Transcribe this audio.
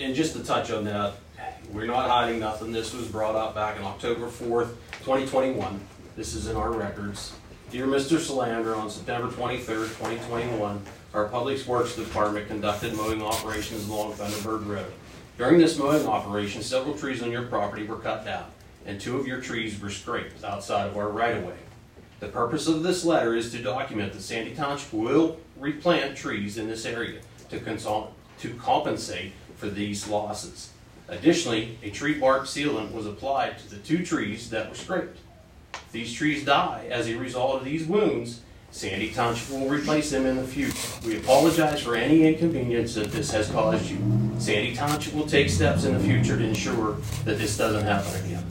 and just to touch on that, we're not hiding nothing. This was brought up back in October fourth, twenty twenty-one. This is in our records. Dear Mr. Solandra, on September twenty-third, twenty twenty-one, our Public Works Department conducted mowing operations along Thunderbird Road. During this mowing operation, several trees on your property were cut down, and two of your trees were scraped outside of our right-of-way. The purpose of this letter is to document that Sandy Township will replant trees in this area to consult, to compensate for these losses. Additionally, a tree bark sealant was applied to the two trees that were scraped. If these trees die as a result of these wounds, Sandy Township will replace them in the future. We apologize for any inconvenience that this has caused you. Sandy Township will take steps in the future to ensure that this doesn't happen again.